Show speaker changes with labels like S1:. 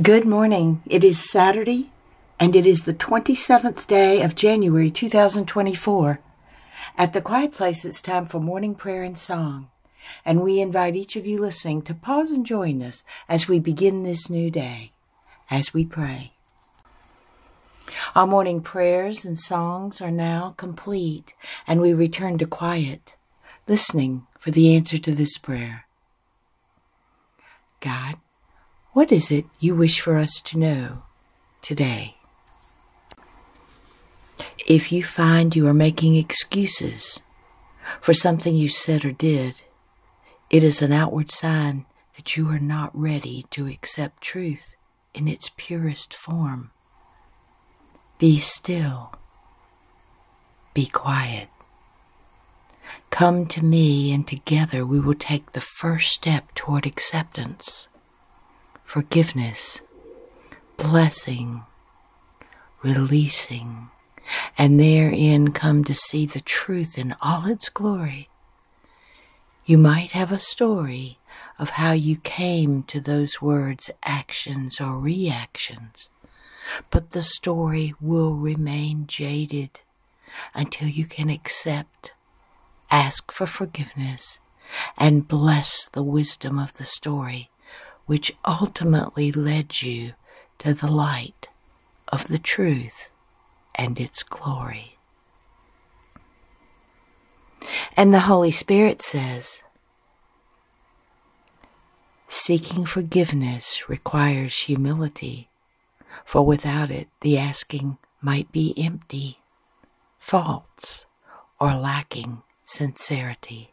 S1: Good morning. It is Saturday, and it is the 27th day of January 2024. At the Quiet Place, it's time for morning prayer and song, and we invite each of you listening to pause and join us as we begin this new day, as we pray. Our morning prayers and songs are now complete, and we return to quiet, listening for the answer to this prayer. God, what is it you wish for us to know today? If you find you are making excuses for something you said or did, it is an outward sign that you are not ready to accept truth in its purest form. Be still. Be quiet. Come to me, and together we will take the first step toward acceptance forgiveness, blessing, releasing, and therein come to see the truth in all its glory. You might have a story of how you came to those words, actions, or reactions, but the story will remain jaded until you can accept, ask for forgiveness, and bless the wisdom of the story which ultimately led you to the light of the truth and its glory. And the Holy Spirit says, Seeking forgiveness requires humility, for without it the asking might be empty, false, or lacking sincerity.